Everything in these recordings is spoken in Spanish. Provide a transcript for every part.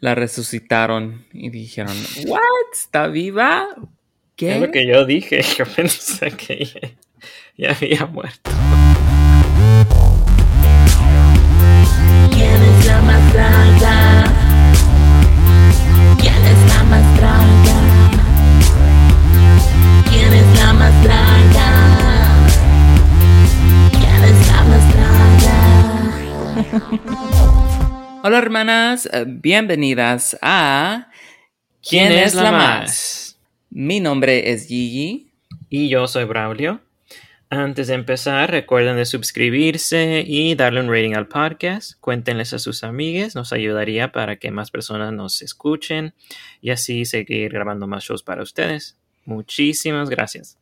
La resucitaron y dijeron, ¿What? ¿Está viva? ¿Qué? Es lo que yo dije. Yo pensé que ya, ya había muerto. ¿Quién es la más draga? ¿Quién es la más draga? ¿Quién es la más draga? ¿Quién es la más draga? Hola hermanas, eh, bienvenidas a ¿Quién es la más? Mi nombre es Gigi. Y yo soy Braulio. Antes de empezar, recuerden de suscribirse y darle un rating al podcast. Cuéntenles a sus amigas, nos ayudaría para que más personas nos escuchen y así seguir grabando más shows para ustedes. Muchísimas gracias.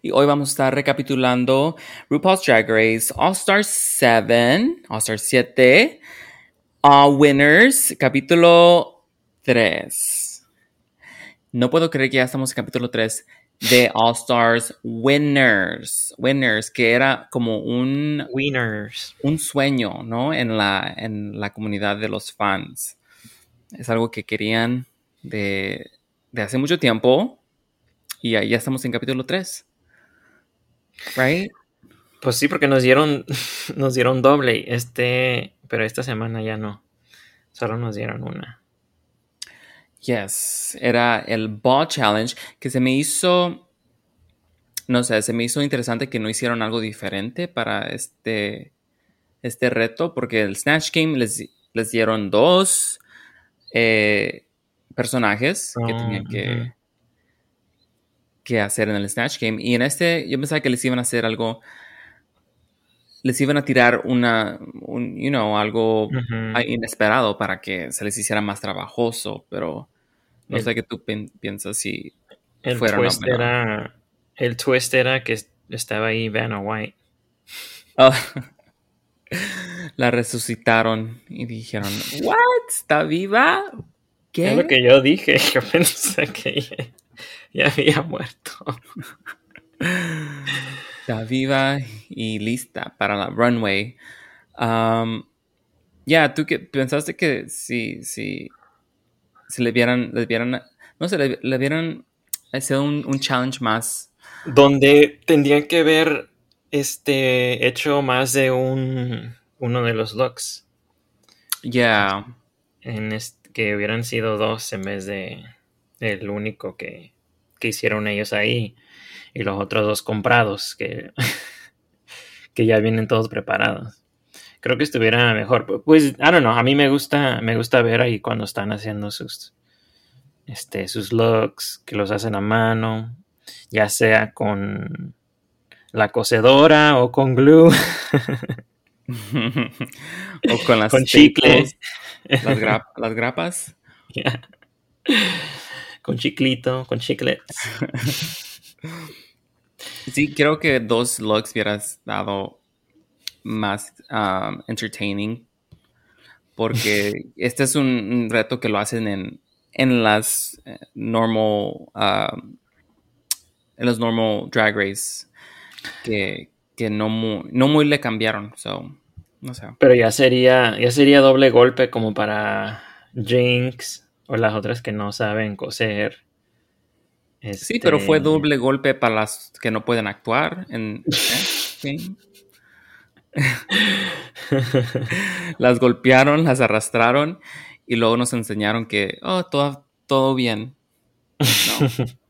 Y hoy vamos a estar recapitulando RuPaul's Drag Race All Star 7, All Star 7, uh, Winners, capítulo 3. No puedo creer que ya estamos en capítulo 3 de All Stars Winners. Winners, que era como un, Winners. un sueño, ¿no? En la, en la comunidad de los fans. Es algo que querían de, de hace mucho tiempo. Y ahí ya estamos en capítulo 3. Right? Pues sí, porque nos dieron, nos dieron doble. Este, pero esta semana ya no. Solo nos dieron una. Yes, era el Ball Challenge que se me hizo, no sé, se me hizo interesante que no hicieron algo diferente para este, este reto, porque el Snatch Game les, les dieron dos eh, personajes que Oh, tenían que, que hacer en el Snatch Game. Y en este yo pensaba que les iban a hacer algo, les iban a tirar una, un, you know, algo inesperado para que se les hiciera más trabajoso, pero no El- sé qué tú piensas si El fuera twist era. El twist era que estaba ahí Vanna White. Ah, la resucitaron y dijeron, ¿What? ¿Está viva? ¿Qué? Es lo que yo dije. Yo pensé que ya, ya había muerto. Está viva y lista para la runway. Um, ya, ¿tú qué pensaste que si, si, si le vieran, le vieran, no sé, le, le vieran hacer un, un challenge más? Donde tendrían que ver este hecho más de un uno de los looks. Ya, En este, que hubieran sido dos en vez de el único que, que hicieron ellos ahí. Y los otros dos comprados que, que ya vienen todos preparados. Creo que estuviera mejor. Pues, I don't know, a mí me gusta, me gusta ver ahí cuando están haciendo sus, este, sus looks, que los hacen a mano, ya sea con la cocedora o con glue, o con las con chicles, las, gra- las grapas. Con chiclito, con chiclets. Sí, creo que dos looks hubieras dado más um, entertaining. Porque este es un, reto que lo hacen en, en las eh, normal. um, en los normal drag race. Que, que no, muy, no muy le cambiaron. So, no sé. Pero ya sería, ya sería doble golpe como para Jinx o las otras que no saben coser. Sí, pero fue Este, doble golpe para las que no pueden actuar. En, ¿eh? Sí. las golpearon, las arrastraron y luego nos enseñaron que, oh, todo, todo bien. No.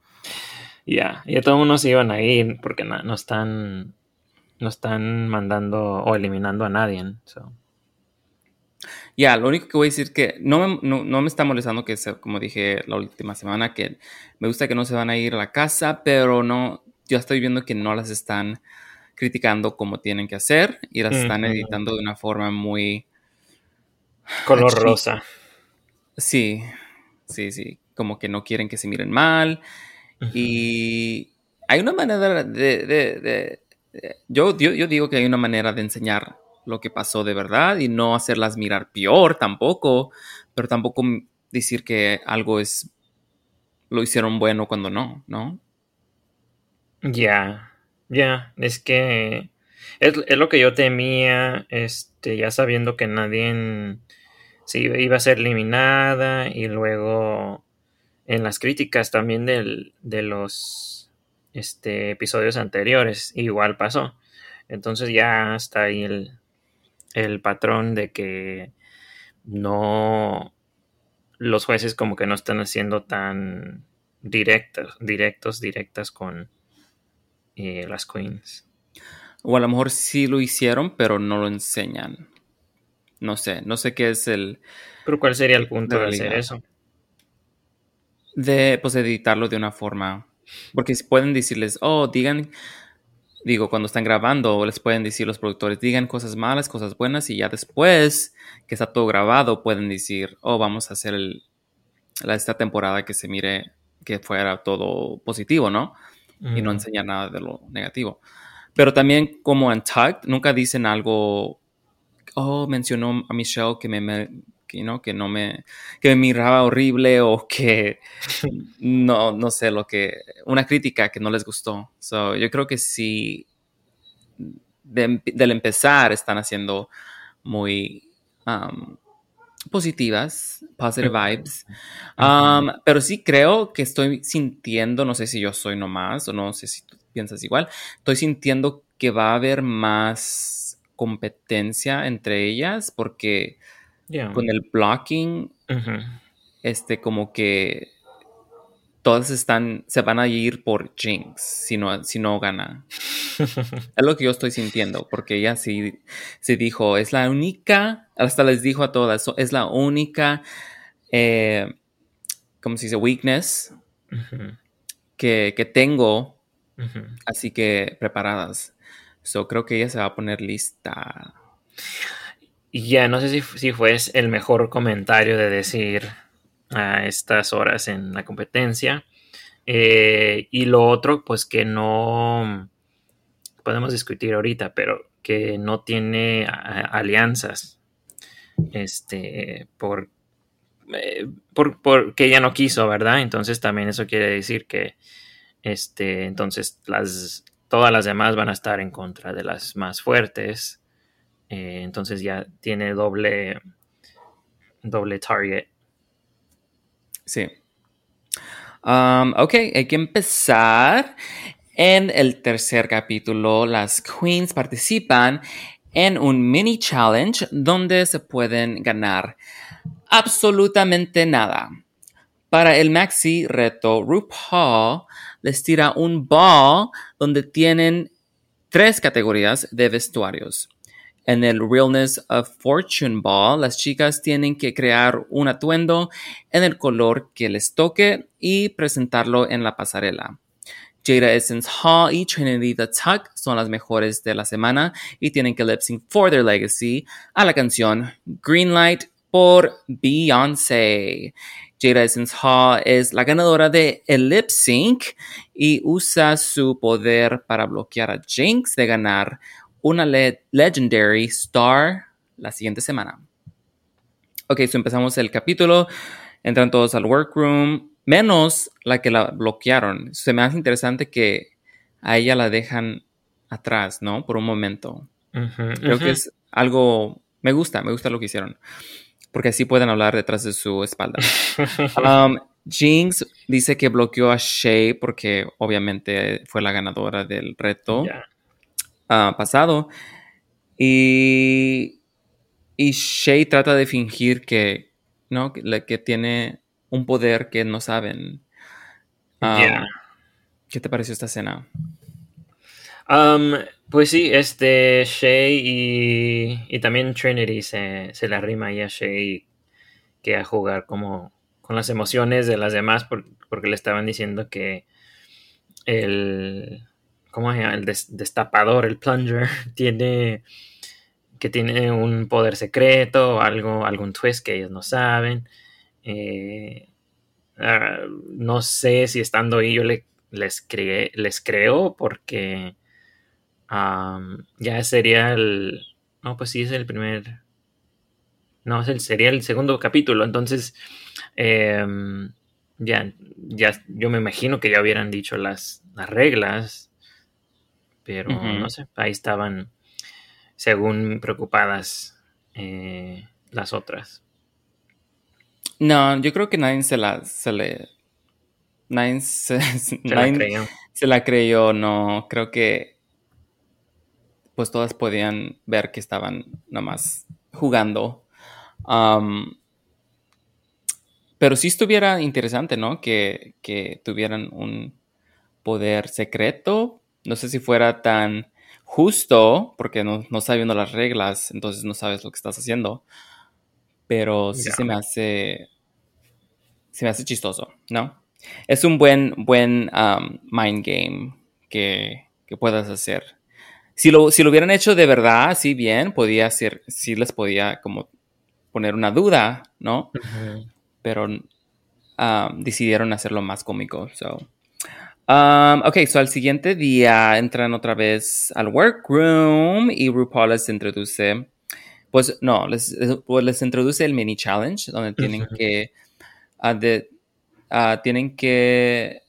Ya, ya todo el mundo se iban a ir porque no, no están, no están mandando o eliminando a nadie. so. Ya, lo único que voy a decir que no me, no, no me está molestando que, se- como dije la última semana, que me gusta que no se van a ir a la casa, pero no, yo estoy viendo que no las están criticando como tienen que hacer y las están editando de una forma muy... Color rosa. Sí, sí, sí, como que no quieren que se miren mal. Y hay una manera de... de- de- de- yo, yo, yo digo que hay una manera de enseñar lo que pasó de verdad y no hacerlas mirar peor tampoco, pero tampoco decir que algo es... lo hicieron bueno cuando no, ¿no? Ya, ya, es que es, lo que yo temía, este, ya sabiendo que nadie sí, iba a ser eliminada y luego en las críticas también del, de los este, episodios anteriores igual pasó. Entonces ya está ahí el, el patrón de que no los jueces como que no están haciendo tan directos, directos, directas con eh, las queens. O a lo mejor sí lo hicieron, pero no lo enseñan. No sé, no sé qué es el... Pero ¿cuál sería el punto De de hacer eso? de pues editarlo de una forma porque pueden decirles oh digan digo cuando están grabando les pueden decir los productores digan cosas malas cosas buenas y ya después que está todo grabado pueden decir oh vamos a hacer el, la, esta temporada que se mire que fuera todo positivo no y no Ujú. enseñar nada de lo negativo pero también como en Tucked nunca dicen algo oh mencionó a Michelle que me, me que, ¿no? que no me que me miraba horrible o que no, no sé, lo que, una crítica que no les gustó. So, yo creo que sí, de- del empezar están haciendo muy um, positivas, positive vibes. Um, pero sí creo que estoy sintiendo, no sé si yo soy nomás o no sé si tú piensas igual, estoy sintiendo que va a haber más competencia entre ellas porque Con el blocking este, como que todas están, se van a ir por Jinx si no, si no gana. Es lo que yo estoy sintiendo, porque ella sí, sí dijo, es la única, hasta les dijo a todas, "So- es la única, eh, ¿cómo se dice? Weakness que, que tengo, así que preparadas. So, creo que ella se va a poner lista. Y ya, no sé si, si fue el mejor comentario de decir a estas horas en la competencia. Eh, y lo otro, pues que no podemos discutir ahorita, pero que no tiene alianzas. Este, por, eh, por, porque ella no quiso, ¿verdad? Entonces también eso quiere decir que este, entonces las, todas las demás van a estar en contra de las más fuertes. Eh, entonces ya tiene doble, doble target. Sí. Um, ok, hay que empezar. En el tercer capítulo, las queens participan en un mini challenge donde se pueden ganar absolutamente nada. Para el maxi reto, RuPaul les tira un ball donde tienen tres categorías de vestuarios. En el Realness of Fortune Ball, las chicas tienen que crear un atuendo en el color que les toque y presentarlo en la pasarela. Jada Essence Hall y Trinity the Tuck son las mejores de la semana y tienen que lip sync for their legacy a la canción Greenlight por Beyoncé. Jada Essence Hall es la ganadora de el lip sync y usa su poder para bloquear a Jinx de ganar una le- Legendary Star la siguiente semana. Ok, so empezamos el capítulo. Entran todos al workroom, menos la que la bloquearon. Se me hace interesante que a ella la dejan atrás, ¿no? Por un momento. Creo que es algo. Me gusta, me gusta lo que hicieron. Porque así pueden hablar detrás de su espalda. Um, Jinx dice que bloqueó a Shay porque obviamente fue la ganadora del reto. Ah, pasado. Y, y Shay trata de fingir que, ¿no? que, tiene un poder que no saben. Um, Ya. ¿Qué te pareció esta escena? Um, pues sí, este Shay y, y también Trinity se, se le arrima ahí a Shay que a jugar como con las emociones de las demás por- porque le estaban diciendo que el ¿cómo llama? el des- destapador, el plunger tiene que tiene un poder secreto algo, algún twist que ellos no saben. Eh, ah, no sé si estando ahí yo le- les, creé- les creo porque ya sería el. No, pues sí, es el primer. No, es el, sería el segundo capítulo. Entonces, em, ya, ya, yo me imagino que ya hubieran dicho las, las reglas. Pero no sé, ahí estaban, según preocupadas eh, las otras. No, yo creo que nadie se la, se le, nadie se, Se la nadie creyó. se la creyó, no, creo que pues todas podían ver que estaban nomás jugando. Pero sí estuviera interesante, ¿no? Que, que tuvieran un poder secreto. No sé si fuera tan justo, porque no, no sabiendo las reglas, entonces no sabes lo que estás haciendo. Pero sí se me hace. Se me hace chistoso, ¿no? Es un buen, buen um, mind game que, que puedas hacer. Si lo, si lo hubieran hecho de verdad, así bien, podía ser, sí les podía como poner una duda, ¿no? Pero um, decidieron hacerlo más cómico. So. Um, ok, so al siguiente día entran otra vez al workroom y RuPaul les introduce, pues no, les, pues les introduce el mini challenge donde tienen que, ah, de- ah, tienen que,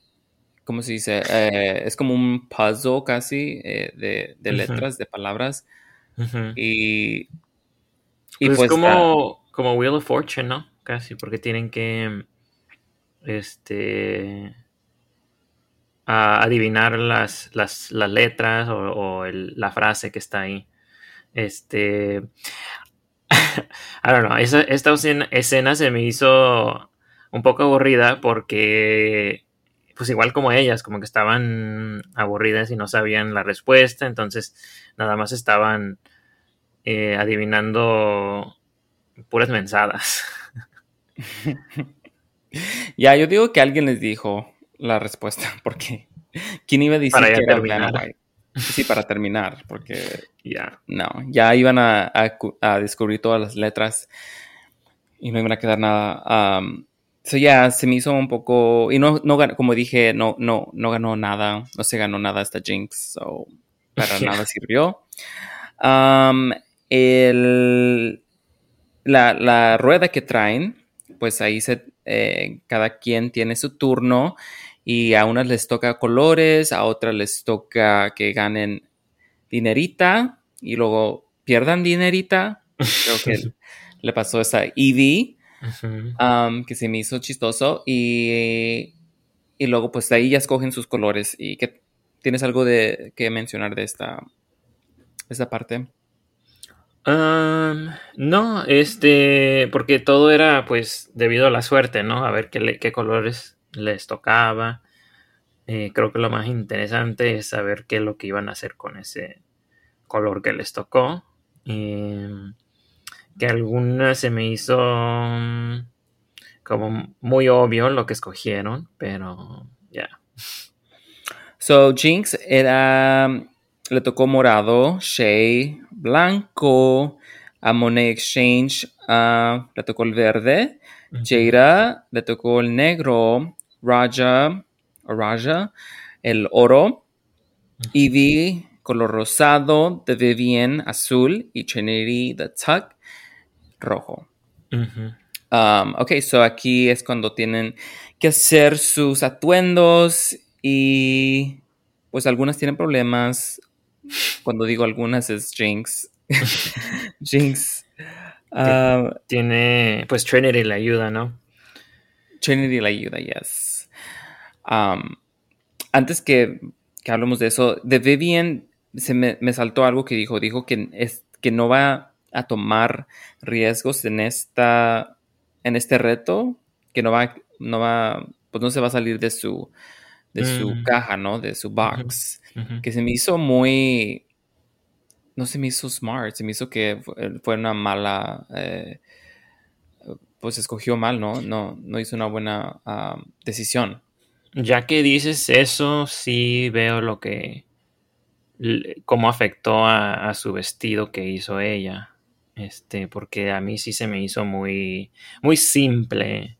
¿cómo se dice? Eh, es como un puzzle casi eh, de, letras, de palabras. Y, y Pues, pues, ah, como, como Wheel of Fortune, ¿no? Casi, porque tienen que este a- adivinar las, las, las letras o, la frase que está ahí. Este. I don't know. Esa, esta escena, escena se me hizo un poco aburrida porque, pues igual como ellas, como que estaban aburridas y no sabían la respuesta, entonces nada más estaban eh, adivinando puras mensadas. Ya, yo digo que alguien les dijo la respuesta, porque ¿quién iba a decir Para que era terminar. Vanna White? Sí, para terminar, porque Ya. no, ya iban a, a cu- a descubrir todas las letras y no iban a quedar nada. Um, so ya, se me hizo un poco, y no, no como dije, no, no, no ganó nada, no se ganó nada esta Jinx, so para Yeah. nada sirvió. Um, el, la, la rueda que traen, pues ahí se, eh, cada quien tiene su turno y a unas les toca colores, a otras les toca que ganen dinerita y luego pierdan dinerita. Creo que le pasó esa a Evie, um, que se me hizo chistoso y, y luego pues de ahí ya escogen sus colores y que tienes algo de que mencionar de esta, esta parte. Um, no, este, porque todo era pues debido a la suerte, ¿no? A ver qué, qué colores les tocaba. Eh, creo que lo más interesante es saber qué es lo que iban a hacer con ese color que les tocó. Em, que alguna se me hizo mm, como muy obvio lo que escogieron, pero ya. So, Jinx era. Le tocó morado, Shay blanco, a Monet Exchange ah, le tocó el verde, Jada le tocó el negro, Raja, o Raja el oro, Evie color rosado, The Vivian azul y Trinity the Tuck rojo. Ujú. Um, ok, so aquí es cuando tienen que hacer sus atuendos y pues algunas tienen problemas. Cuando digo algunas es Jinx. Jinx. Uh, Tiene, pues Trinity le ayuda, ¿no? Trinity la ayuda, yes. Um, antes que, que hablemos de eso, de Vivian se me, me saltó algo que dijo. Dijo que, es, que no va a tomar riesgos en esta en este reto, que no va, no va, pues no se va a salir de su de su Mm. caja, ¿no? De su box. Que se me hizo muy. No se me hizo smart. Se me hizo que fue, fue una mala. eh, pues escogió mal, ¿no? No, no hizo una buena ah, decisión. Ya que dices eso, sí veo lo que. cómo afectó a, a su vestido que hizo ella. Este, porque a mí sí se me hizo muy. muy simple.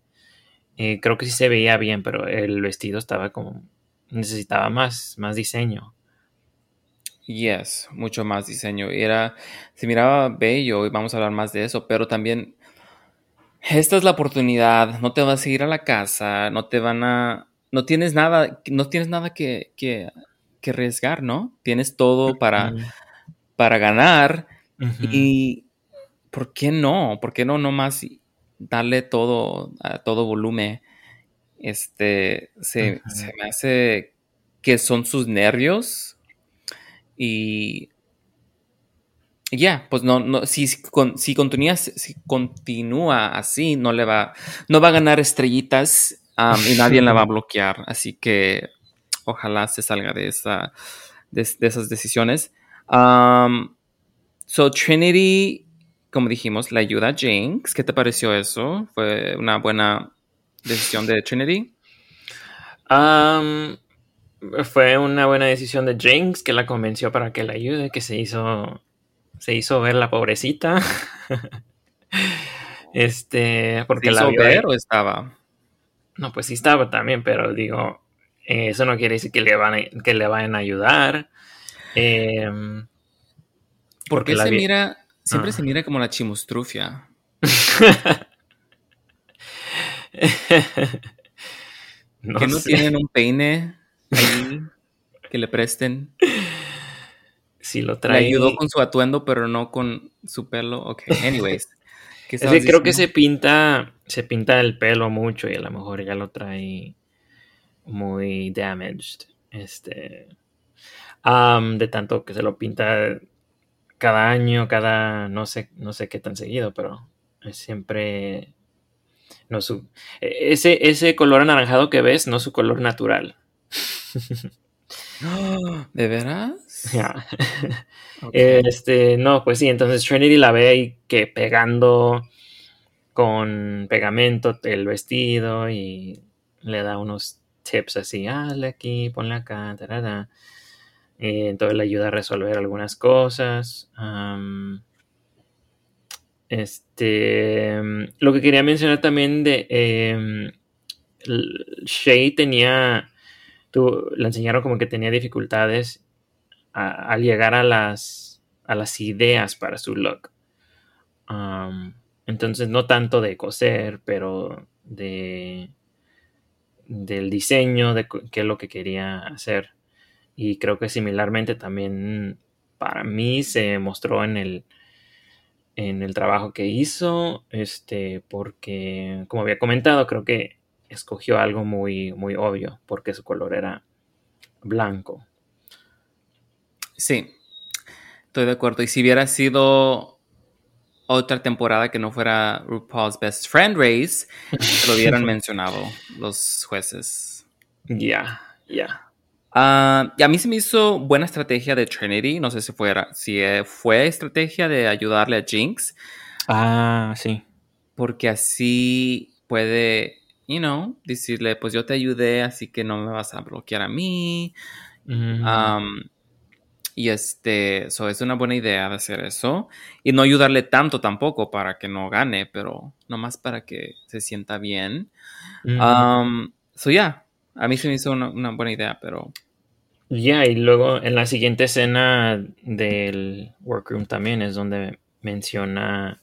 Eh, creo que sí se veía bien, pero el vestido estaba como. necesitaba más, más diseño. Yes, mucho más diseño. Era, se miraba bello y vamos a hablar más de eso, pero también esta es la oportunidad. No te vas a ir a la casa, no te van a, no tienes nada, no tienes nada que, que, que arriesgar, ¿no? Tienes todo para, para ganar y ¿por qué no? ¿Por qué no nomás darle todo, a todo volumen, este, se, se me hace que son sus nervios y ya, pues no, no, si, con- si continúa, si continúa así, no le va, no va a ganar estrellitas um, y nadie la va a bloquear. Así que ojalá se salga de, esa, de, de esas decisiones. Um, so Trinity, como dijimos, le ayuda a Jinx. ¿Qué te pareció eso? ¿Fue una buena decisión de Trinity? Fue una buena decisión de Jinx que la convenció para que la ayude, que se hizo, se hizo ver la pobrecita. este, porque ¿Se la hizo ahí. ver o estaba? No, pues sí estaba también, pero digo, eh, eso no quiere decir que le van a, que le vayan a ayudar. Em, ¿Por qué la se vi- mira, siempre Ah. se mira como la chimustrufia? no que no sé. tienen un peine ahí que le presten. Si lo Le trae. ayudó con su atuendo, pero no con su pelo. Ok, anyways. ¿qué Es estabas que creo que se pinta, se pinta el pelo mucho y a lo mejor ya lo trae muy damaged. Este. am, de tanto que se lo pinta cada año, cada. no sé, no sé qué tan seguido, pero es siempre. No su, e- ese, ese color anaranjado que ves no es su color natural. ¿De veras? Ok. Este, no, pues sí, entonces Trinity la ve ahí que pegando con pegamento el vestido y le da unos tips así, hazle aquí, ponle acá, tarara. Y entonces le ayuda a resolver algunas cosas. Este, lo que quería mencionar también de em, Shay tenía, tu- le enseñaron como que tenía dificultades al llegar a las, a las ideas para su look. Entonces, no tanto de coser, pero de del diseño, de qué es lo que quería hacer. Y creo que similarmente también para mí se mostró en el, en el trabajo que hizo, este, porque, como había comentado, creo que escogió algo muy, muy obvio, porque su color era blanco. Sí, estoy de acuerdo. Y si hubiera sido otra temporada que no fuera RuPaul's Best Friend Race, lo hubieran mencionado los jueces. Ya, ya. Ah, y a mí se me hizo buena estrategia de Trinity. No sé si fuera, si eh, fue estrategia de ayudarle a Jinx, Ah, sí. porque así puede, you know, decirle, pues yo te ayudé, así que no me vas a bloquear a mí. Mm, Um, y este, eso es una buena idea de hacer eso. Y no ayudarle tanto tampoco para que no gane, pero nomás para que se sienta bien. mm. Um, so yeah, a mí se me hizo una, una buena idea, pero Ya, y luego en la siguiente escena del workroom también es donde menciona.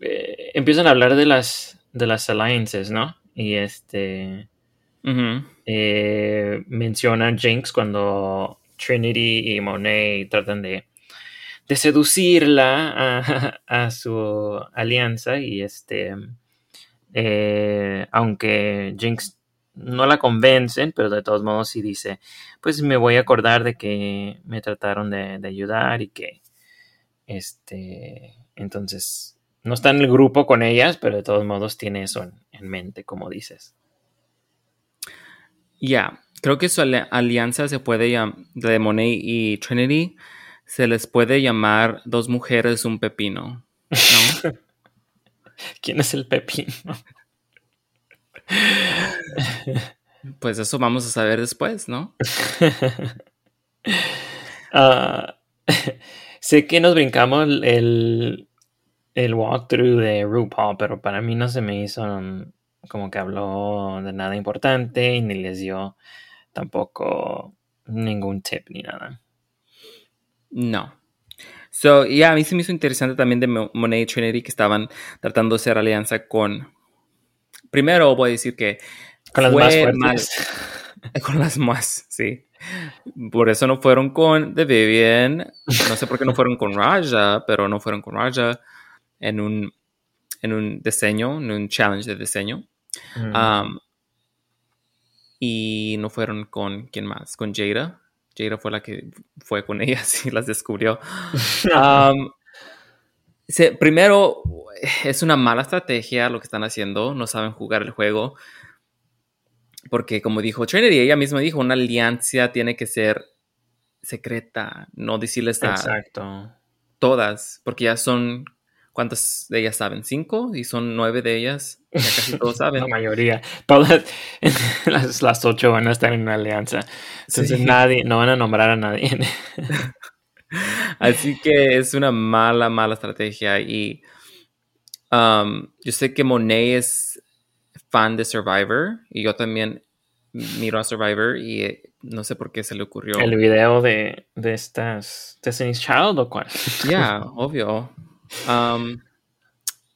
eh, empiezan a hablar de las de las alliances, ¿no? Y este ujú, eh, menciona Jinx cuando Trinity y Monet tratan de, de seducirla a, a su alianza y este eh, aunque Jinx no la convencen, pero de todos modos sí dice, pues me voy a acordar de que me trataron de, de ayudar y que este entonces no está en el grupo con ellas, pero de todos modos tiene eso en, en mente, como dices. ya. Creo que su ali- alianza se puede llamar, de Monet y Trinity, se les puede llamar dos mujeres, un pepino. ¿no? ¿Quién es el pepino? pues eso vamos a saber después, ¿no? Ah, sé que nos brincamos el, el walkthrough de RuPaul, pero para mí no se me hizo um, como que habló de nada importante y ni les dio tampoco ningún tip ni nada. No. So, yeah, a mí se me hizo interesante también de Mo- Monet y Trinity que estaban tratando de hacer alianza con. Primero voy a decir que. Con las más fuertes. con las más, sí. Por eso no fueron con The Vivian. No sé por qué no fueron con Raja, pero no fueron con Raja en un, en un diseño, en un challenge de diseño. Mm. Um, y no fueron con quién más, con Jada. Jada fue la que fue con ellas y las descubrió. Um, se- primero, es una mala estrategia lo que están haciendo. No saben jugar el juego. Porque, como dijo Trinity, ella misma dijo: una alianza tiene que ser secreta, no decirles a Exacto. todas, porque ya son. ¿Cuántas de ellas saben? ¿Cinco? Y son nueve de ellas. Ya casi todos saben. La mayoría. Todas las, las ocho van a estar en una alianza. Entonces Sí. nadie, no van a nombrar a nadie. Así que es una mala, mala estrategia. Y um, yo sé que Monet es fan de Survivor y yo también miro a Survivor y eh, no sé por qué se le ocurrió. El video de, de estas Destiny's Child o cuál? Ya, obvio.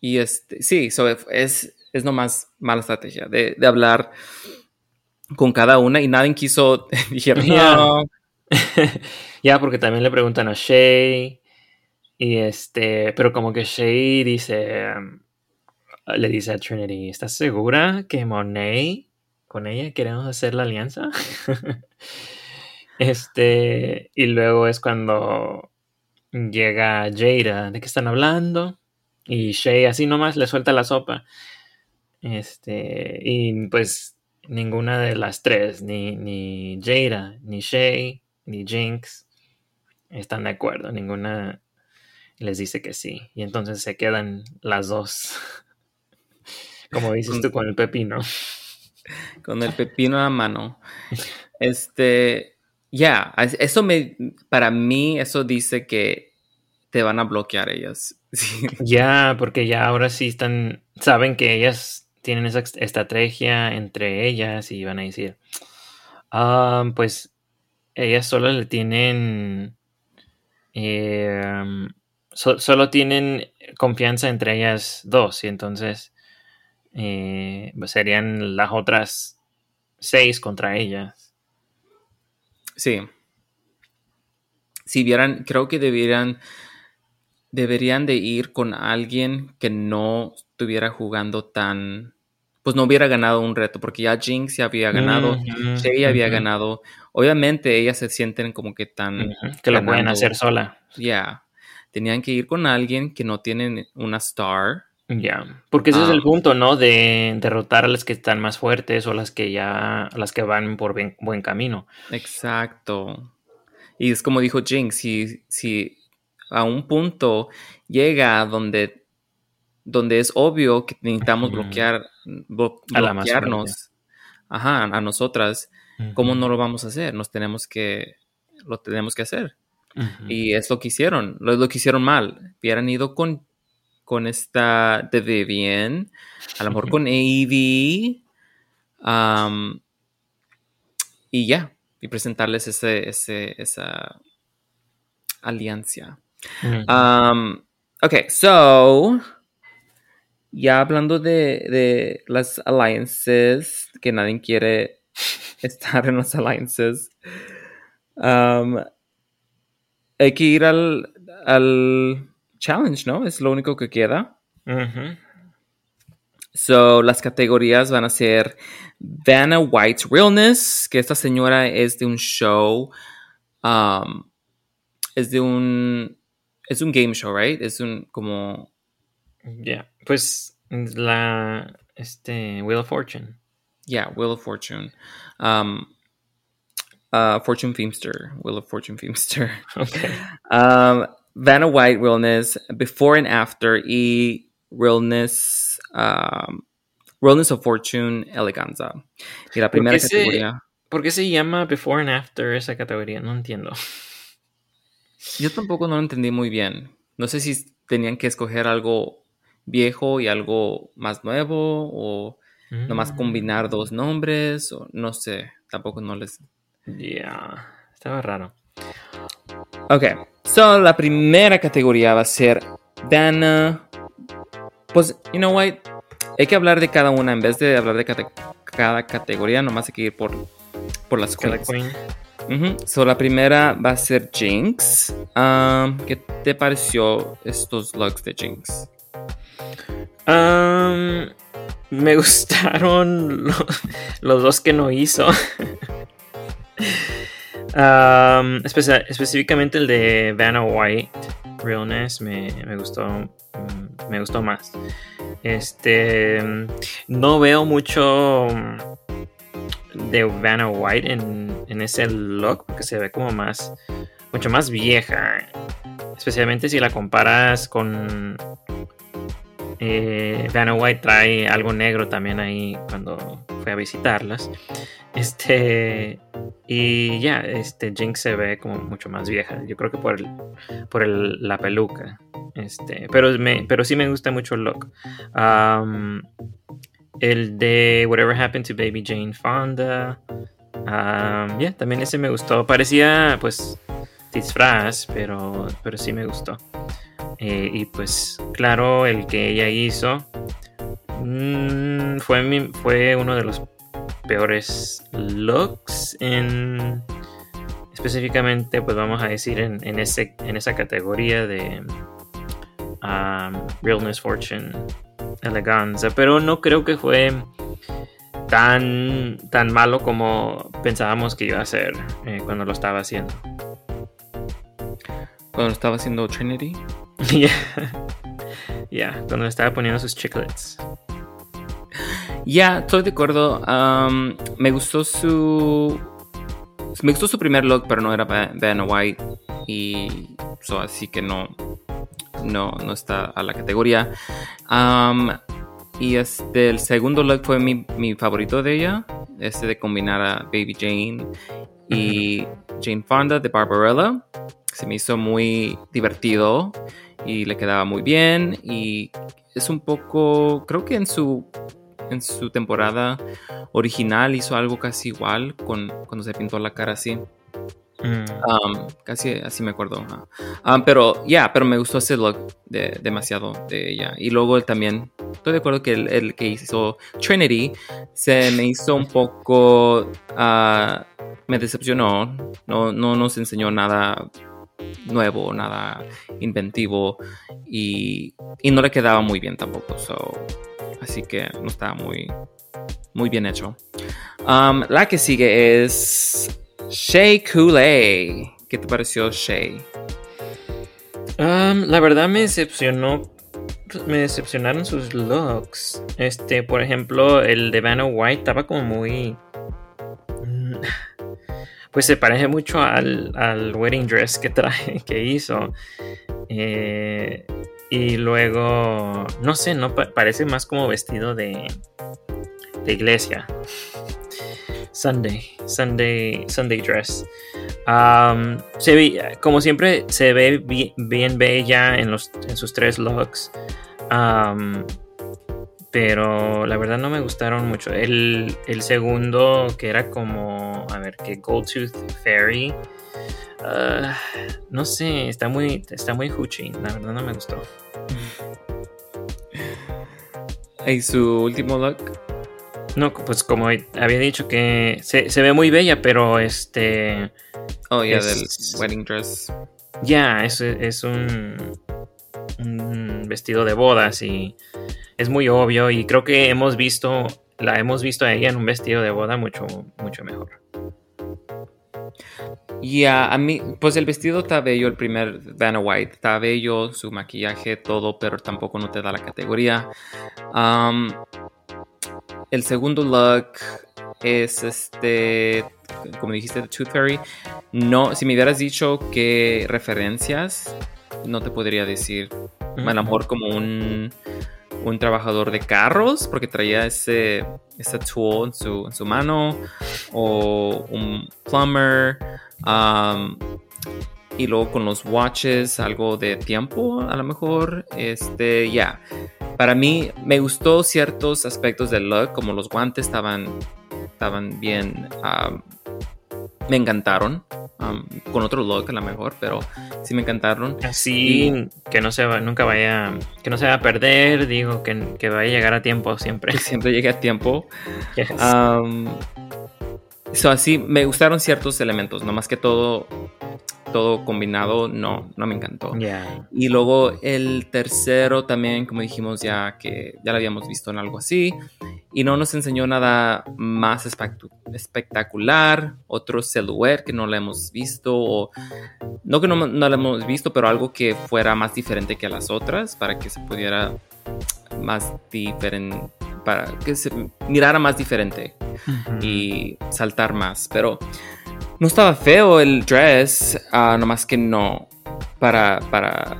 Y este, sí, so es, es nomás mala estrategia de, hablar con cada una y nadie quiso, dijeron, Ya. porque también le preguntan a Shay. Y este, pero como que Shay dice, le dice a Trinity, ¿estás segura que Monet con ella queremos hacer la alianza? este, y luego es cuando llega Jada, ¿de qué están hablando? Y Shay así nomás le suelta la sopa. Este, y pues ninguna de las tres, ni, ni Jada, ni Shay, ni Jinx, están de acuerdo. Ninguna les dice que sí. Y entonces se quedan las dos. Como dices tú con el pepino. con el pepino la mano. Este, ya, es- eso me, para mí, eso dice que te van a bloquear ellas. Ya, porque ya ahora sí están, saben que ellas tienen esa estrategia entre ellas y van a decir, "Ah, pues ellas solo le tienen, so- solo tienen confianza entre ellas dos y entonces eh, serían las otras seis contra ellas. Sí. Si vieran, creo que debieran, deberían de ir con alguien que no estuviera jugando tan, pues no hubiera ganado un reto, porque ya Jinx ya había ganado, Ujú, Shay había ganado. Obviamente ellas se sienten como que tan, que lo pueden hacer sola. ya, tenían que ir con alguien que no tienen una star. Ya, porque ese es Ah. el punto, ¿no? De derrotar a las que están más fuertes o las que ya, las que van por bien- buen camino. Exacto. Y es como dijo Jinx, si, si a un punto llega donde, donde es obvio que necesitamos bloquear, blo- A la más bloquearnos, ajá, a nosotras, ¿cómo no lo vamos a hacer? Nos tenemos que, lo tenemos que hacer. Y es lo que hicieron, lo, lo que hicieron mal. Hubieran ido con, con esta de Vivian, a lo mejor con Avi, y ya, y presentarles ese, ese, esa alianza. Um, ok, so, ya hablando de, de las alliances, que nadie quiere estar en las alliances, um, hay que ir al, al challenge, ¿no? Es lo único que queda. So, las categorías van a ser Vanna White's Realness, que esta señora es de un show, um, es de un, es un game show, right? Es un, como, Ya, pues la, este, Wheel of Fortune. yeah, Wheel of Fortune. Um, uh, Fortune Feimster, Wheel of Fortune Feimster. Ok. Um, Vanna White Realness, Before and After, y Realness, um, Realness of Fortune Eleganza. Y la primera qué se- categoría. ¿Por qué se llama Before and After esa categoría? No entiendo. Yo tampoco no lo entendí muy bien. No sé si tenían que escoger algo viejo y algo más nuevo o nomás Mm, combinar dos nombres o no sé. Tampoco no les... Ya, estaba raro. Ok, so la primera categoría va a ser Dana. Pues, you know what? Hay que hablar de cada una en vez de hablar de cate- cada categoría, nomás hay que ir por, por las queens. queen. So la primera va a ser Jinx. Um, ¿Qué te pareció estos looks de Jinx? Um, me gustaron lo- los dos que no hizo. Espe- específicamente el de Vanna White, Realness, me, me gustó. mm, Me gustó más. Este. No veo mucho mm, de Vanna White en, en ese look, porque se ve como más. Mucho más vieja. Especialmente si la comparas con eh, Vanna White trae algo negro también ahí cuando fue a visitarlas. Este. Y ya, este Jinx se ve como mucho más vieja. Yo creo que por, el- por el- la peluca. Este. Pero, me, pero sí me gusta mucho el look. El de Whatever Happened to Baby Jane Fonda. Um, yeah, también ese me gustó. Parecía pues disfraz, pero, pero sí me gustó. Eh, y pues claro, el que ella hizo fue, mi- fue uno de los peores looks en específicamente pues vamos a decir en, en ese, en esa categoría de um, realness fortune eleganza pero no creo que fue tan tan malo como pensábamos que iba a ser eh, cuando lo estaba haciendo Cuando estaba haciendo Trinity. Ya, Ya, cuando le estaba poniendo sus chiclets. Ya, estoy de acuerdo. Me gustó su. Me gustó su primer look, pero no era Vanna White. Y. so, así que no. No, no está a la categoría. Y este, el segundo look fue mi, mi favorito de ella. Este de combinar a Baby Jane y Jane Fonda de Barbarella. Se me hizo muy divertido y le quedaba muy bien. Y es un poco. Creo que en su en su temporada original hizo algo casi igual con, cuando se pintó la cara así. Mm. Um, casi así me acuerdo. Um, pero ya, pero me gustó ese look de- demasiado de ella. Y luego él también, estoy de acuerdo que el, el que hizo Trinity se me hizo un poco, ah, me decepcionó. No, no nos enseñó nada nuevo, nada inventivo y, y no le quedaba muy bien tampoco. so, así que no estaba muy, muy bien hecho. Um, la que sigue es Shea Coulee. ¿Qué te pareció Shea? Um, la verdad me decepcionó. Me decepcionaron sus looks. Este, por ejemplo, el de Vanna White estaba como muy. mm, Pues se parece mucho al, al wedding dress que que hizo. Eh, y luego, no sé, no pa- parece más como vestido de, de iglesia. Sunday, Sunday, Sunday dress. Se ve, como siempre, se ve bi- bien, bella en, los, en sus tres looks. Pero la verdad no me gustaron mucho. El, el segundo, que era como, a ver, que Gold Tooth Fairy. ah, no sé, está muy, está muy hoochie. La verdad no me gustó. ¿Y su último look? No, pues como había dicho que se, se ve muy bella, pero este. Oh, ya, del wedding dress. Ya, es, es un, un vestido de bodas y es muy obvio y creo que hemos visto, la hemos visto a ella en un vestido de boda mucho, mucho mejor. Ya, a mí, pues el vestido está bello, el primer Vanna White, está bello, su maquillaje, todo, pero tampoco no te da la categoría. Um, el segundo look es este, como dijiste, The Tooth Fairy. No, si me hubieras dicho qué referencias, no te podría decir. A lo mejor como un, un trabajador de carros, porque traía ese, ese tool en su, en su mano, o un plumber, um, y luego con los watches, algo de tiempo, a lo mejor, este, ya. Para mí me gustó ciertos aspectos del look, como los guantes estaban, estaban bien, um, me encantaron. um, con otro look a lo mejor, pero sí me encantaron. Así que no se va, nunca vaya, que no se va a perder, digo, que, que vaya a llegar a tiempo siempre. que siempre llegué a tiempo. Yes. Um, so, así me gustaron ciertos elementos, no más que todo todo combinado, no, no me encantó. Y luego el tercero también, como dijimos ya que ya lo habíamos visto en algo así, y no nos enseñó nada más espectacular, otro silhouette que no lo hemos visto, o no que no, no lo hemos visto, pero algo que fuera más diferente que las otras, para que se pudiera más diferente, para que se mirara más diferente y saltar más. Pero no estaba feo el dress, ah, nomás que no. Para, para,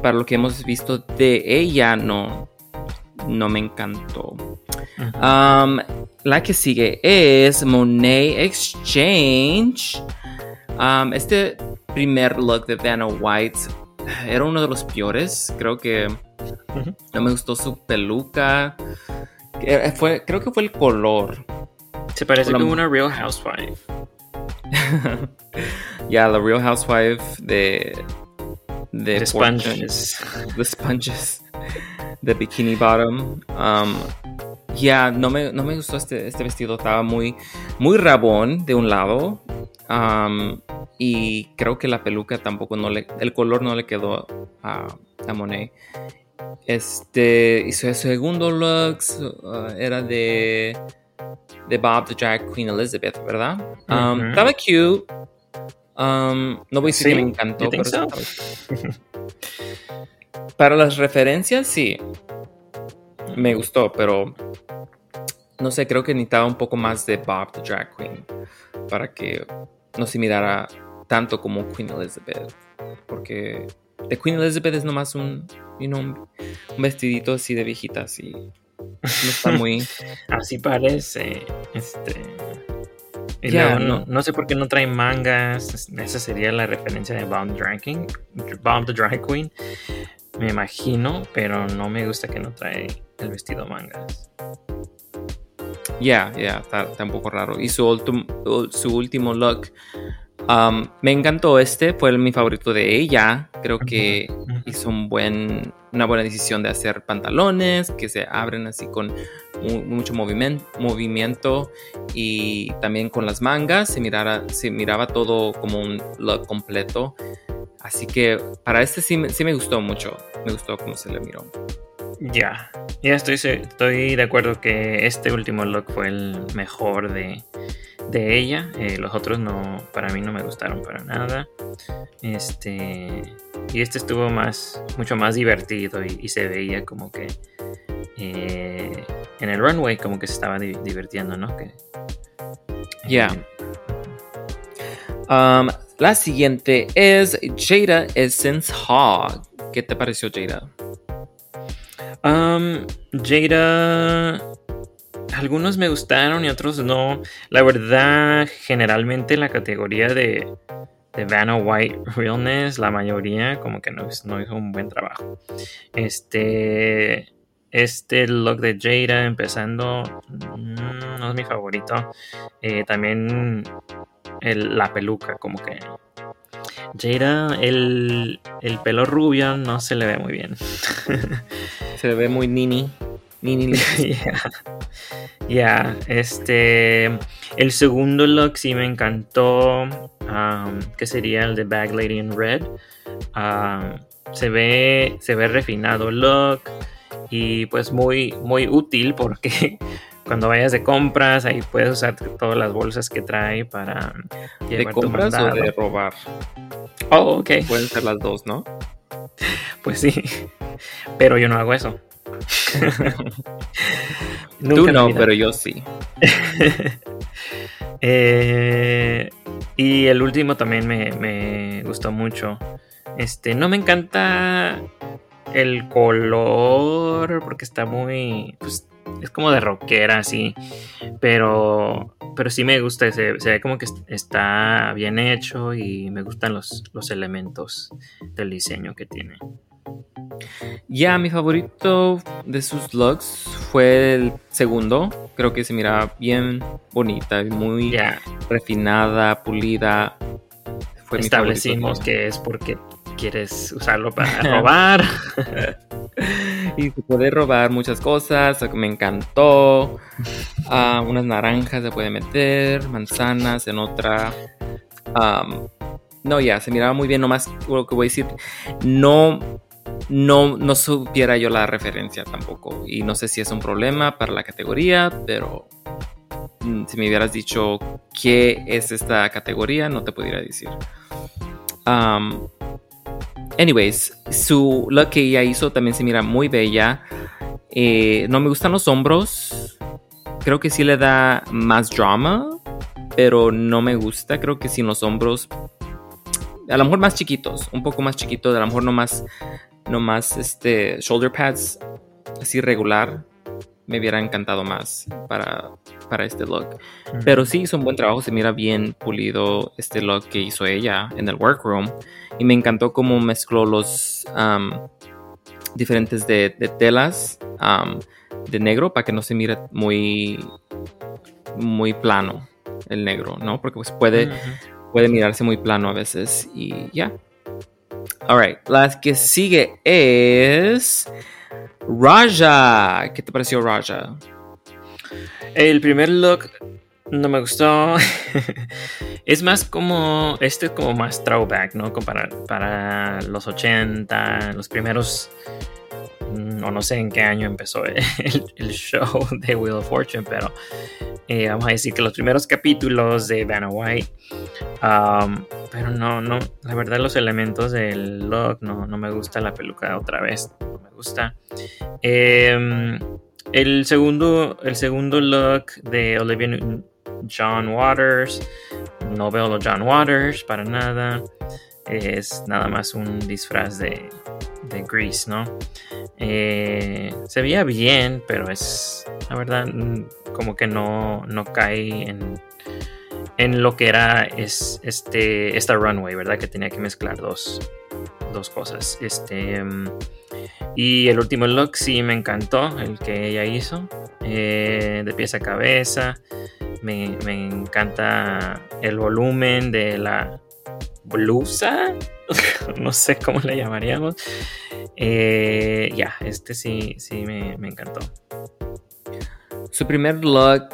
para lo que hemos visto de ella, no, no me encantó. Um, la que sigue es Monet Exchange. Um, este primer look de Vanna White era uno de los peores. Creo que no me gustó su peluca. Eh, Fue, creo que fue el color. Se parece como una Real Housewife. Ya, la Real Housewife de. De, De Fortune. sponges. The Sponges. De Bikini Bottom. Um, ya, no, me, no me gustó este, este vestido. Estaba muy, muy rabón de un lado. Um, y creo que la peluca tampoco no le. El color no le quedó a, a Monet. Este. Y su segundo look uh, era de. De Bob the Drag Queen Elizabeth, ¿verdad? Um. Estaba cute. Um, no voy a decir Sí, que me encantó, pero so? Para las referencias, sí. Me gustó, pero no sé, creo que necesitaba un poco más de Bob the Drag Queen para que no se mirara tanto como Queen Elizabeth. Porque de Queen Elizabeth es nomás un, you know, un, vestidito así de viejita, así. No está muy. Así parece. Este. Y luego no, no. sé por qué no trae mangas. Esa sería la referencia de Bomb Drag Queen. Bomb the Drag Queen. Me imagino, pero no me gusta que no trae el vestido mangas. Ya, ya, está, está un poco raro. Y su, ultim- su último look, um, me encantó este, fue mi favorito de ella. Creo que hizo un buen, una buena decisión de hacer pantalones que se abren así con mu- mucho movimen- movimiento y también con las mangas se, mirara, se miraba todo como un look completo. Así que para este sí, sí me gustó mucho, me gustó cómo se le miró. Ya, ya estoy, estoy de acuerdo que este último look fue el mejor de, de ella. Eh, los otros no, para mí no me gustaron para nada. Este, y este estuvo más, mucho más divertido y, y se veía como que eh, en el runway como que se estaba di- divirtiendo, ¿no? Que, Ya. Um, la siguiente es Jada Essence Hog. ¿Qué te pareció Jada? Jada. Algunos me gustaron y otros no. La verdad, generalmente la categoría de, de Vanna White Realness, la mayoría como que no, no hizo un buen trabajo. Este. Este look de Jada empezando mm, no es mi favorito. Eh, también el- la peluca, como que. Jada, el, el pelo rubio no se le ve muy bien. Se ve muy nini. Nini. Ya, ya, este, el segundo look sí me encantó, um, que sería el de Bag Lady in Red. Se ve, se ve refinado el look y pues muy, muy útil porque cuando vayas de compras ahí puedes usar todas las bolsas que trae para ¿De llevar tu compras o mandado. de robar? Oh, ok, Pueden ser las dos, ¿no? pues sí, pero yo no hago eso. Tú no, pero yo sí. Eh, y el último también me, me gustó mucho. Este, no me encanta el color porque está muy, pues, es como de rockera así, pero, pero sí me gusta, se, se ve como que está bien hecho y me gustan los, los elementos del diseño que tiene. Ya, mi favorito de sus looks fue el segundo. Creo que se mira bien bonita muy refinada, pulida. Fue mi establecimos favorito. que es porque quieres usarlo para robar. Se puede robar muchas cosas, me encantó. Ah, unas naranjas se puede meter, manzanas en otra. No, ya, se miraba muy bien, nomás lo que voy a decir, no, no, no supiera yo la referencia tampoco. Y no sé si es un problema para la categoría, pero mm, si me hubieras dicho qué es esta categoría, no te pudiera decir. Um, anyways, su look que ella hizo también se mira muy bella. Eh, no me gustan los hombros. Creo que sí le da más drama, pero no me gusta. Creo que sin los hombros, a lo mejor más chiquitos, un poco más chiquitos, a lo mejor no más, no más este, shoulder pads así regular. Me hubiera encantado más para, para este look. Pero sí hizo un buen trabajo, se mira bien pulido este look que hizo ella en el workroom. Y me encantó cómo mezcló los um, diferentes de, de telas um, de negro para que no se mire muy, muy plano el negro, ¿no? Porque pues puede, puede mirarse muy plano a veces y ya. Alright, la que sigue es Raja. ¿Qué te pareció Raja? El primer look no me gustó. es más como. Este es como más throwback, ¿no? Como para, los 80, los primeros. mm, O no sé en qué año empezó el, el show de Wheel of Fortune, pero eh, vamos a decir que los primeros capítulos de Vanna White. um, pero no, no, la verdad, los elementos del look no, no me gusta la peluca otra vez. Gusta. Em, el segundo, el segundo look de Olivia John Waters. No veo los John Waters para nada. Es nada más un disfraz de, de Grease, ¿no? Eh, se veía bien, pero es, la verdad, mm, como que no, no cae en, en lo que era es, este, esta runway, ¿verdad? Que tenía que mezclar dos, dos cosas. Este, mm, y el último look sí me encantó, el que ella hizo, eh, de pies a cabeza. Me, me encanta el volumen de la blusa, no sé cómo la llamaríamos. Eh, ya, este sí, sí me, me encantó. Su primer look,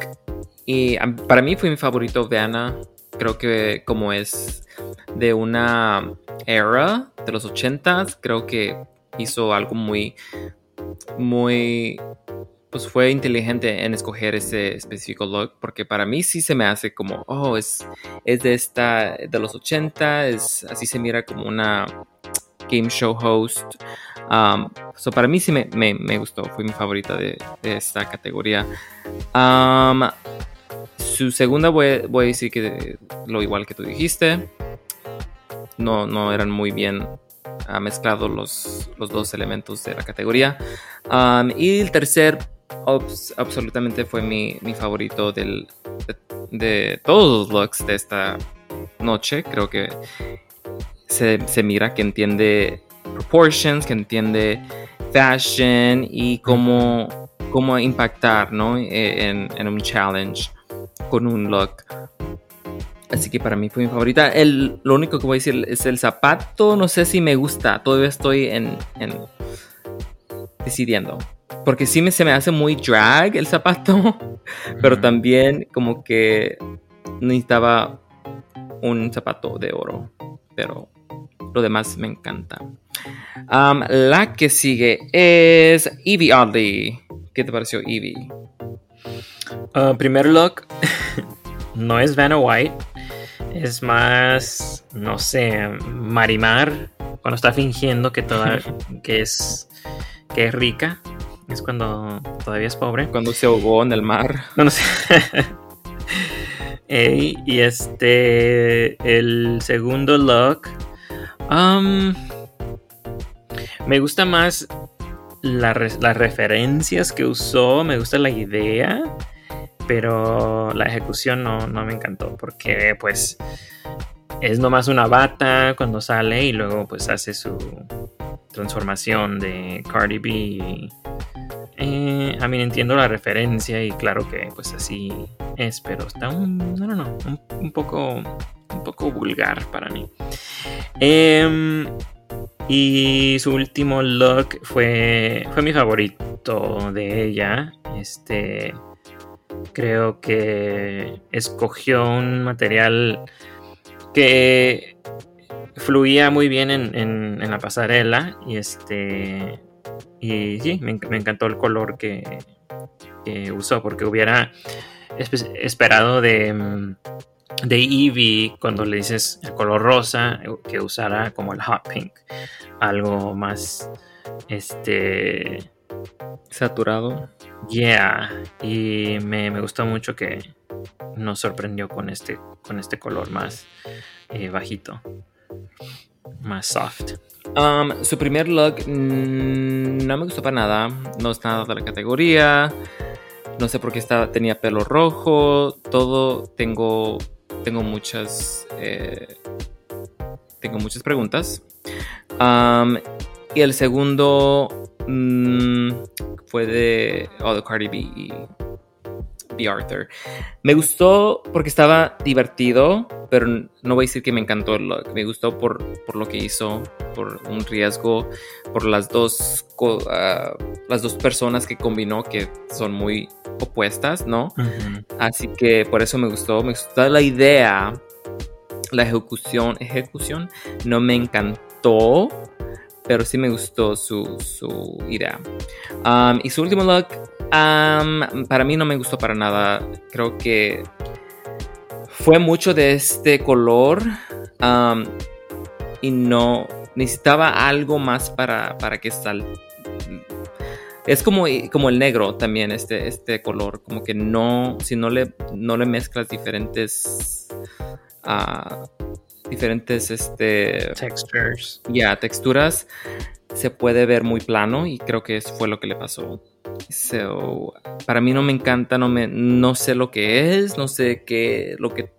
y para mí fue mi favorito de Anna. Creo que como es de una era de los 80s, creo que hizo algo muy, muy, pues fue inteligente en escoger ese específico look, porque para mí sí se me hace como, oh, es, es de esta, de los 80, es, así se mira como una game show host. Um, so para mí sí me, me- me gustó, fue mi favorita de, esta categoría. Um, su segunda voy, voy a decir que lo igual que tú dijiste. No, no eran muy bien ah, mezclados los, los dos elementos de la categoría. Um, y el tercer absolutamente fue mi, mi favorito del, de, todos los looks de esta noche. Creo que se, se mira que entiende proportions, que entiende fashion y cómo, cómo impactar ¿no? En, en un challenge con un look. Así que para mí fue mi favorita. El, lo único que voy a decir es el zapato. No sé si me gusta. Todavía estoy en, en decidiendo. Porque sí me, se me hace muy drag el zapato. Pero también como que necesitaba un zapato de oro. Pero lo demás me encanta. Um, la que sigue es Evie Oddly. ¿Qué te pareció Evie? Uh, primer look no es Vanna White, es más, no sé, Marimar cuando está fingiendo que toda, que es que es rica, es cuando todavía es pobre. Cuando se ahogó en el mar. No, no sé. Ey, y este, el segundo look, um, me gusta más la las referencias que usó, me gusta la idea, pero la ejecución no, no me encantó porque pues es nomás una bata cuando sale y luego pues hace su transformación de Cardi B. eh, a mí entiendo la referencia y claro que pues así es, pero está un, no, no, no, un, un poco, un poco vulgar para mí. Em, y su último look fue, fue mi favorito de ella. Este, creo que escogió un material que fluía muy bien en, en- la pasarela y este y sí, me, enc- me encantó el color que, que usó porque hubiera espe- esperado de, mm, de Eevee cuando le dices el color rosa que usara como el hot pink, algo más este Saturado. Yeah, y me, me gustó mucho que nos sorprendió con este, con este color más eh, bajito, más soft. Um, su primer look mm, no me gustó para nada. No es nada de la categoría. No sé por qué estaba, tenía pelo rojo. Todo tengo, tengo muchas, eh, tengo muchas preguntas. Um, y el segundo mm, fue de, oh, de Cardi B y B. Arthur. Me gustó porque estaba divertido, pero no voy a decir que me encantó el look. Me gustó por, por lo que hizo, por un riesgo, por las dos, ah, las dos personas que combinó que son muy opuestas, ¿no? Así que por eso me gustó. Me gustó la idea. La ejecución, ejecución no me encantó, pero sí me gustó su, su idea. Um, y su último look, um, para mí no me gustó para nada. Creo que fue mucho de este color um, y no necesitaba algo más para, para que sal. Es como, como el negro también, este, este color. Como que no, si no le, no le mezclas diferentes, ah, diferentes, este, Textures. ya, texturas, se puede ver muy plano y creo que eso fue lo que le pasó. So, para mí no me encanta, no, me, no sé lo que es, no sé qué, lo que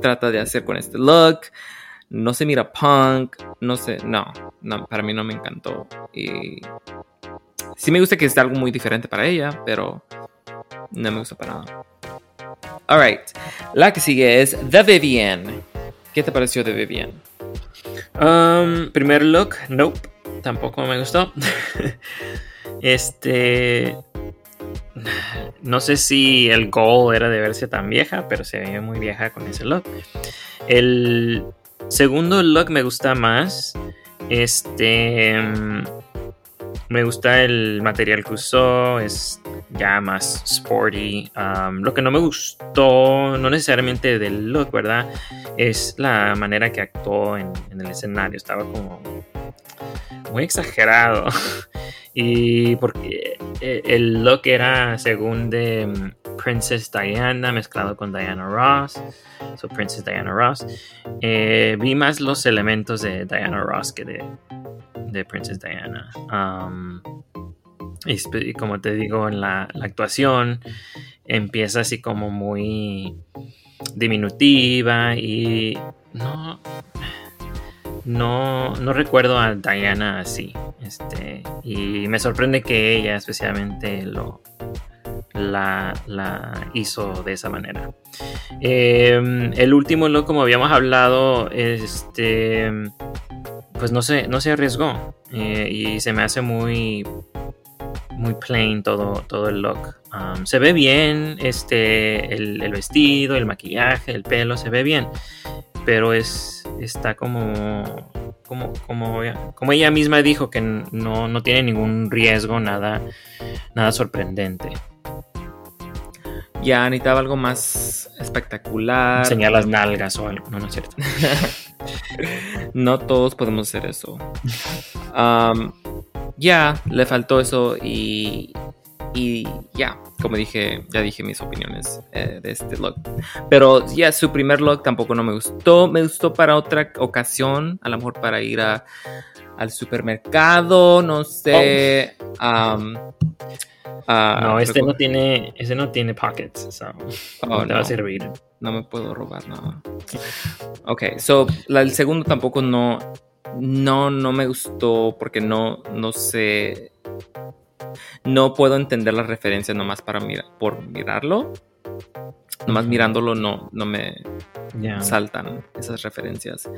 trata de hacer con este look, no se mira punk, no sé, no, no, para mí no me encantó. Y sí me gusta que sea algo muy diferente para ella, pero no me gusta para nada. Alright, la que sigue es The Vivienne. ¿Qué te pareció The Vivienne? Um, primer look, nope, tampoco me gustó. este. No sé si el goal era de verse tan vieja, pero se veía muy vieja con ese look. El segundo look me gusta más. Este. mm, Me gusta el material que usó, es ya más sporty. Um, lo que no me gustó, no necesariamente del look, ¿verdad? Es la manera que actuó en, en el escenario. Estaba como muy exagerado. y porque eh, el look era según de mm, Princess Diana mezclado con Diana Ross. So Princess Diana Ross. Eh, vi más los elementos de Diana Ross que de, de Princess Diana. Um, y, como te digo, en la, la actuación empieza así como muy diminutiva y no, no, no recuerdo a Diana así. Este, y me sorprende que ella especialmente lo la, hizo de esa manera. Eh, el último look, como habíamos hablado, este pues no se, no se arriesgó. eh, y se me hace muy muy plain todo, todo el look. Se ve bien este, el vestido, el maquillaje, el pelo, se ve bien. Pero es, está como, como, como, como ella misma dijo que no, no tiene ningún riesgo, nada, nada sorprendente. Ya necesitaba algo más espectacular. Enseñar las nalgas o algo, no, no es cierto. no todos podemos hacer eso. Um, ya, le faltó eso y, y ya, como dije, ya dije mis opiniones eh, de este look. Pero ya, su primer look tampoco no me gustó. Me gustó para otra ocasión, a lo mejor para ir a, al supermercado, no sé. um, ah, no, este no tiene, este no tiene pockets, so Oh, no te va no. a servir. No me puedo robar nada. Ok, so la- el segundo tampoco no, no, no me gustó porque no, no sé, no puedo entender las referencias nomás para mirar, por mirarlo. Nomás mirándolo no, no me Ya. saltan esas referencias.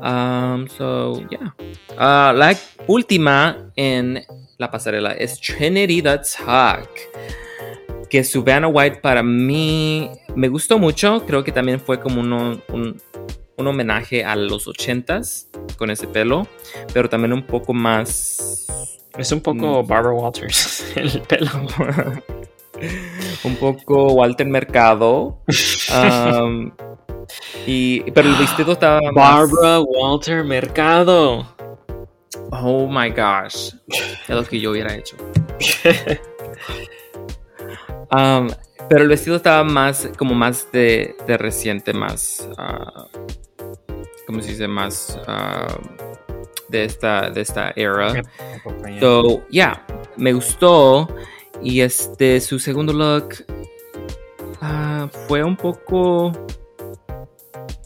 Um, so, yeah. Ah, la última en la pasarela es Trinity the Talk. Que su Vanna White para mí me gustó mucho. Creo que también fue como uno, un, un homenaje a los ochentas con ese pelo, pero también un poco más Es un poco Barbara Walters el pelo. un poco Walter Mercado. um, y, pero el vestido estaba más- Barbara Walter Mercado. Oh my gosh. Es lo que yo hubiera hecho. Um, pero el vestido estaba más, como más de, de reciente, más, ah, ¿cómo se dice? Más ah, de esta, de esta era. So, yeah, me gustó. Y este, su segundo look ah, fue un poco.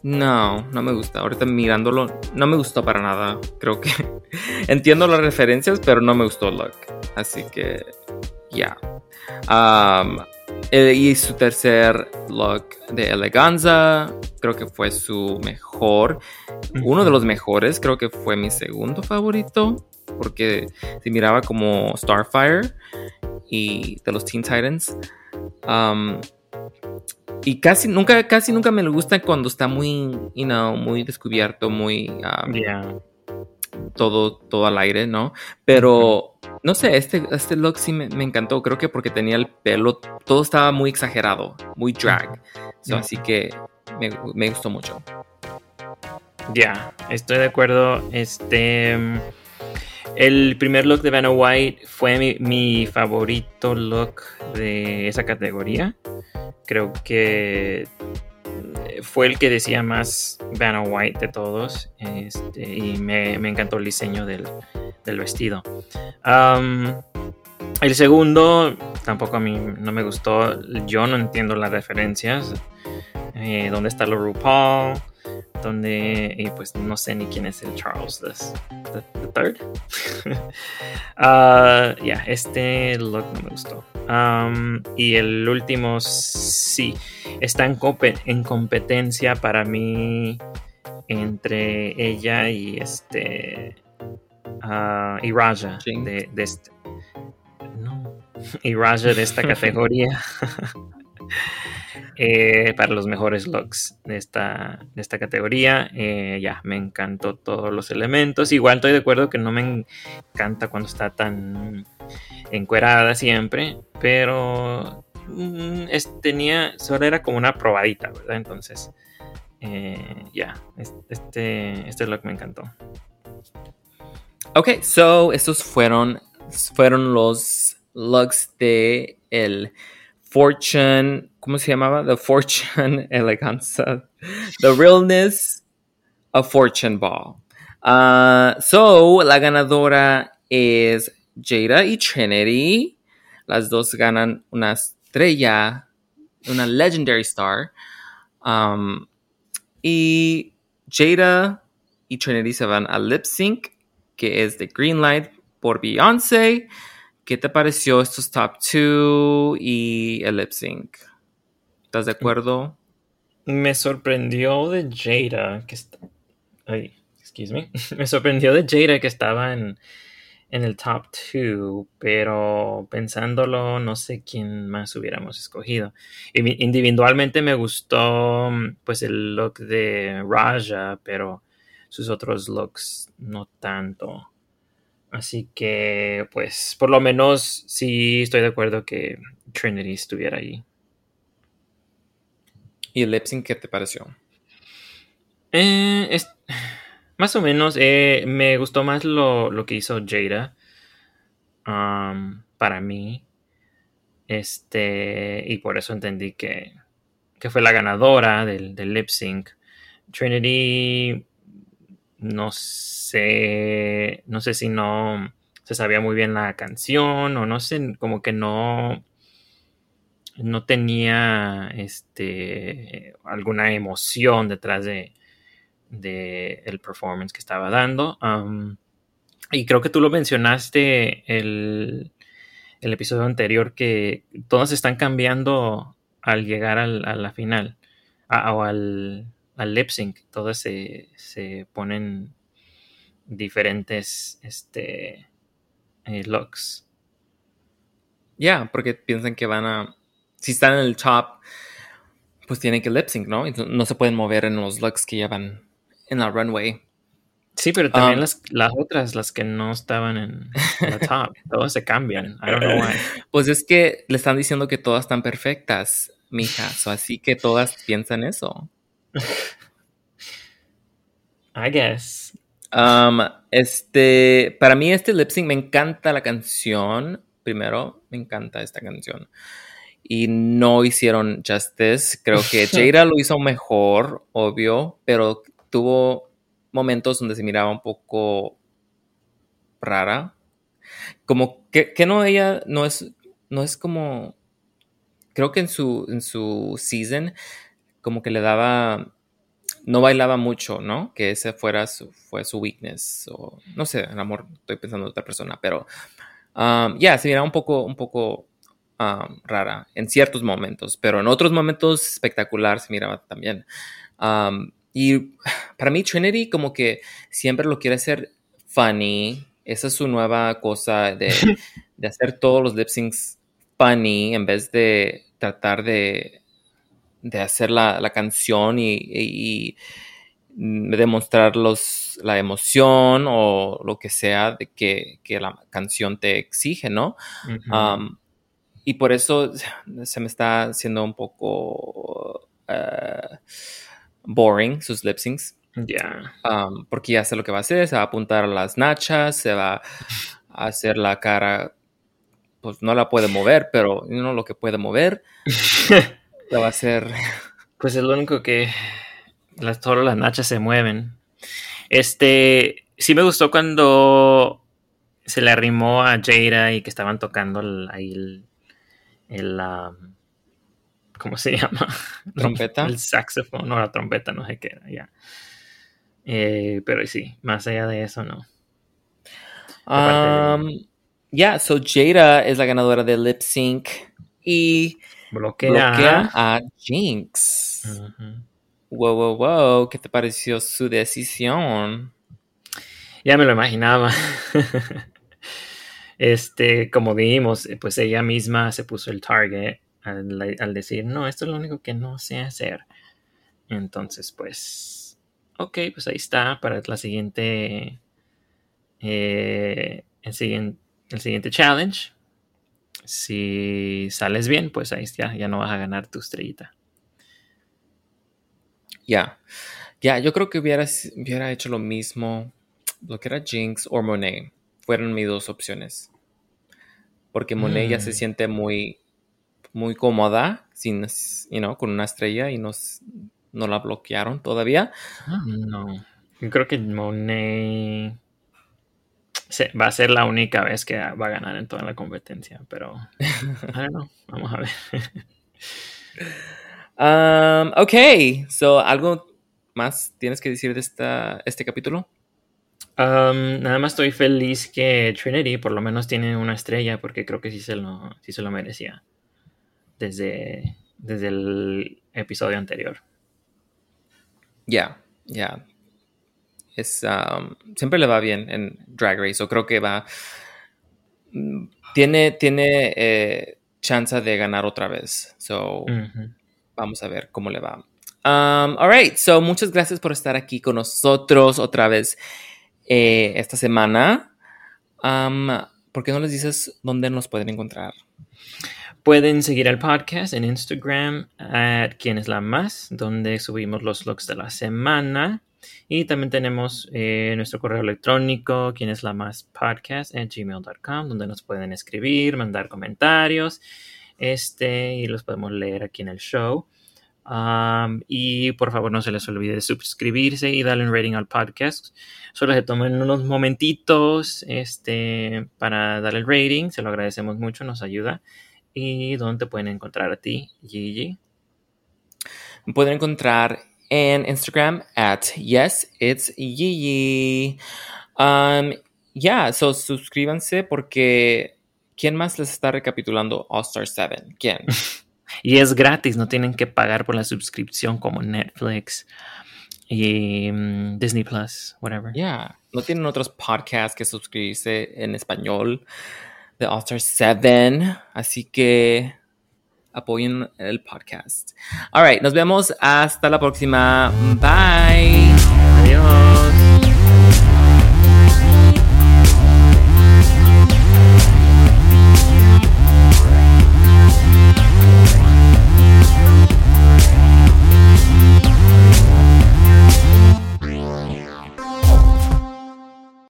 No, no me gusta. Ahorita mirándolo, no me gustó para nada. Creo que entiendo las referencias, pero no me gustó el look. Así que, ya. Um, eh, y su tercer look de eleganza, creo que fue su mejor. Uno de los mejores, creo que fue mi segundo favorito. Porque se miraba como Starfire y de los Teen Titans. Um, y casi nunca, casi nunca me gusta cuando está muy, you know, muy descubierto, muy um, Yeah. Todo, todo al aire, ¿no? Pero no sé, este, este look sí me, me encantó. Creo que porque tenía el pelo, todo estaba muy exagerado, muy drag. So. Así que me, me gustó mucho. Ya, estoy de acuerdo. Este. El primer look de Vanna White fue mi, mi favorito look de esa categoría. Creo que fue el que decía más Vanna White de todos. Este, y me, encantó el diseño del, vestido. El segundo tampoco a mí no me gustó. Yo no entiendo las referencias. Eh, ¿Dónde está lo RuPaul? Donde y pues no sé ni quién es el Charles the, the third. Ah, ya este look me gustó. Um, y el último sí está en, compe- en competencia para mí entre ella y este ah, y Raja de este no y Raja de esta categoría eh, para los mejores looks de esta, de esta categoría. Eh, ya, me encantó todos los elementos. Igual estoy de acuerdo que no me encanta cuando está tan encuerada siempre, pero mm, tenía, solo era como una probadita, ¿verdad? Entonces, eh, ya, es- este, este look me encantó. Ok, so estos fueron, fueron los looks de el Fortune, ¿cómo se llamaba? The Fortune Eleganza. The Realness of Fortune Ball. Ah, so, la ganadora es Jada y Trinity. Las dos ganan una estrella, una Legendary Star. Um, y Jada y Trinity se van a Lip Sync, que es de Greenlight por Beyoncé. ¿Qué te pareció estos top 2 y el lip sync? ¿Estás de acuerdo? Me sorprendió de Jada que está. Ay, excuse me. Me sorprendió de Jada que estaba en, en el top 2, pero pensándolo, no sé quién más hubiéramos escogido. Individualmente me gustó pues el look de Raja, pero sus otros looks no tanto. Así que, pues, por lo menos sí estoy de acuerdo que Trinity estuviera ahí. ¿Y el lip sync qué te pareció? Eh, es- más o menos, eh, me gustó más lo, lo que hizo Jada. um, para mí. Este, y por eso entendí que, que fue la ganadora del, del lip sync. Trinity, no sé, no sé si no se sabía muy bien la canción o no sé, como que no, no tenía este alguna emoción detrás de, de el performance que estaba dando. Y creo que tú lo mencionaste el, el episodio anterior que todos están cambiando al llegar al- a la final o al, al lip sync. Todos se, se ponen diferentes este, eh, looks. Ya, porque piensan que van a. Si están en el top, pues tienen que lip sync, no- no se pueden mover en los looks que llevan en la runway. Sí, pero también Um, las, las otras, las que no estaban en la top, todas se cambian. I don't know why. Pues es que le están diciendo que todas están perfectas, mija. So, así que todas piensan eso. I guess. Um, este, para mí este lip sync me encanta la canción. Primero, me encanta esta canción. Y no hicieron justice. Creo que Jada lo hizo mejor, obvio, pero tuvo momentos donde se miraba un poco rara. Como que, que no ella no es no es como creo que en su en su season como que le daba no bailaba mucho, ¿no? Que ese fuera su, fue su weakness. O, no sé, el amor, estoy pensando en otra persona, pero um, ya, se miraba un poco, un poco um, rara en ciertos momentos, pero en otros momentos espectacular se miraba también. Um, y para mí Trinity como que siempre lo quiere hacer funny. Esa es su nueva cosa de, de hacer todos los lip syncs funny en vez de tratar de de hacer la, la canción y, y- y demostrar los, la emoción o lo que sea de que, que la canción te exige, ¿no? Um, y por eso se me está haciendo un poco uh, boring sus lip syncs. Ya. um, porque ya sé lo que va a hacer, se va a apuntar a las nachas, se va a hacer la cara, pues no la puede mover, pero no lo que puede mover, va a hacer Pues es lo único que las, solo las nachas se mueven. Este, sí me gustó cuando se le arrimó a Jada y que estaban tocando el- ahí el, el, um, ¿cómo se llama? trompeta. El saxofón, no la trompeta, no sé qué era, ya. Eh, pero sí, más allá de eso, no. Um, yeah, so Jada es la ganadora de lip sync y Bloquea. bloquea a Jinx. Ujú. Wow, wow, wow, ¿qué te pareció su decisión? Ya me lo imaginaba. este, como dijimos, eh, pues ella misma se puso el target al, al decir, no, esto es lo único que no sé hacer. Entonces, pues, ok, pues ahí está para la siguiente, eh, el siguiente, el siguiente challenge. Si sales bien, pues ahí está, ya no vas a ganar tu estrellita. Ya, ya, yo creo que hubiera, hubiera hecho lo mismo, lo que era Jinx o Monet. Fueron mis dos opciones. Porque Monet ya se Mm. siente muy, muy cómoda, sin, you know, con una estrella y nos, no la bloquearon todavía. Ah, No, yo creo que Monet se- va a ser la única vez que va a ganar en toda la competencia, pero I don't know, vamos a ver. Um, ok, so, ¿algo más tienes que decir de esta, este capítulo? Um, nada más estoy feliz que Trinity por lo menos tiene una estrella porque creo que sí se lo, sí se lo merecía desde, desde el episodio anterior. Ya, ya. Es, um, siempre le va bien en Drag Race, o creo que va. Tiene, tiene eh, chance de ganar otra vez. So, vamos a ver cómo le va. Um, all right, so muchas gracias por estar aquí con nosotros otra vez eh, esta semana. Um, ¿Por qué no les dices dónde nos pueden encontrar? Pueden seguir el podcast en Instagram, at quién es la más, donde subimos los looks de la semana. Y también tenemos eh, nuestro correo electrónico, quién es la más podcast, at gmail.com, donde nos pueden escribir, mandar comentarios, este, y los podemos leer aquí en el show. Y por favor no se les olvide de suscribirse y darle un rating al podcast. Solo se tomen unos momentitos este, para darle el rating, se lo agradecemos mucho, nos ayuda. ¿Y dónde pueden encontrar a ti, Gigi? Pueden encontrar en Instagram at yes, it's Yiji. Um, yeah, so suscríbanse porque ¿quién más les está recapitulando All Star 7? ¿Quién? Y es gratis, no tienen que pagar por la suscripción como Netflix y mm, Disney Plus, whatever. Yeah, no tienen otros podcasts que suscribirse en español de All Star 7, así que apoyen el podcast. All right, nos vemos hasta la próxima. Bye. Adiós.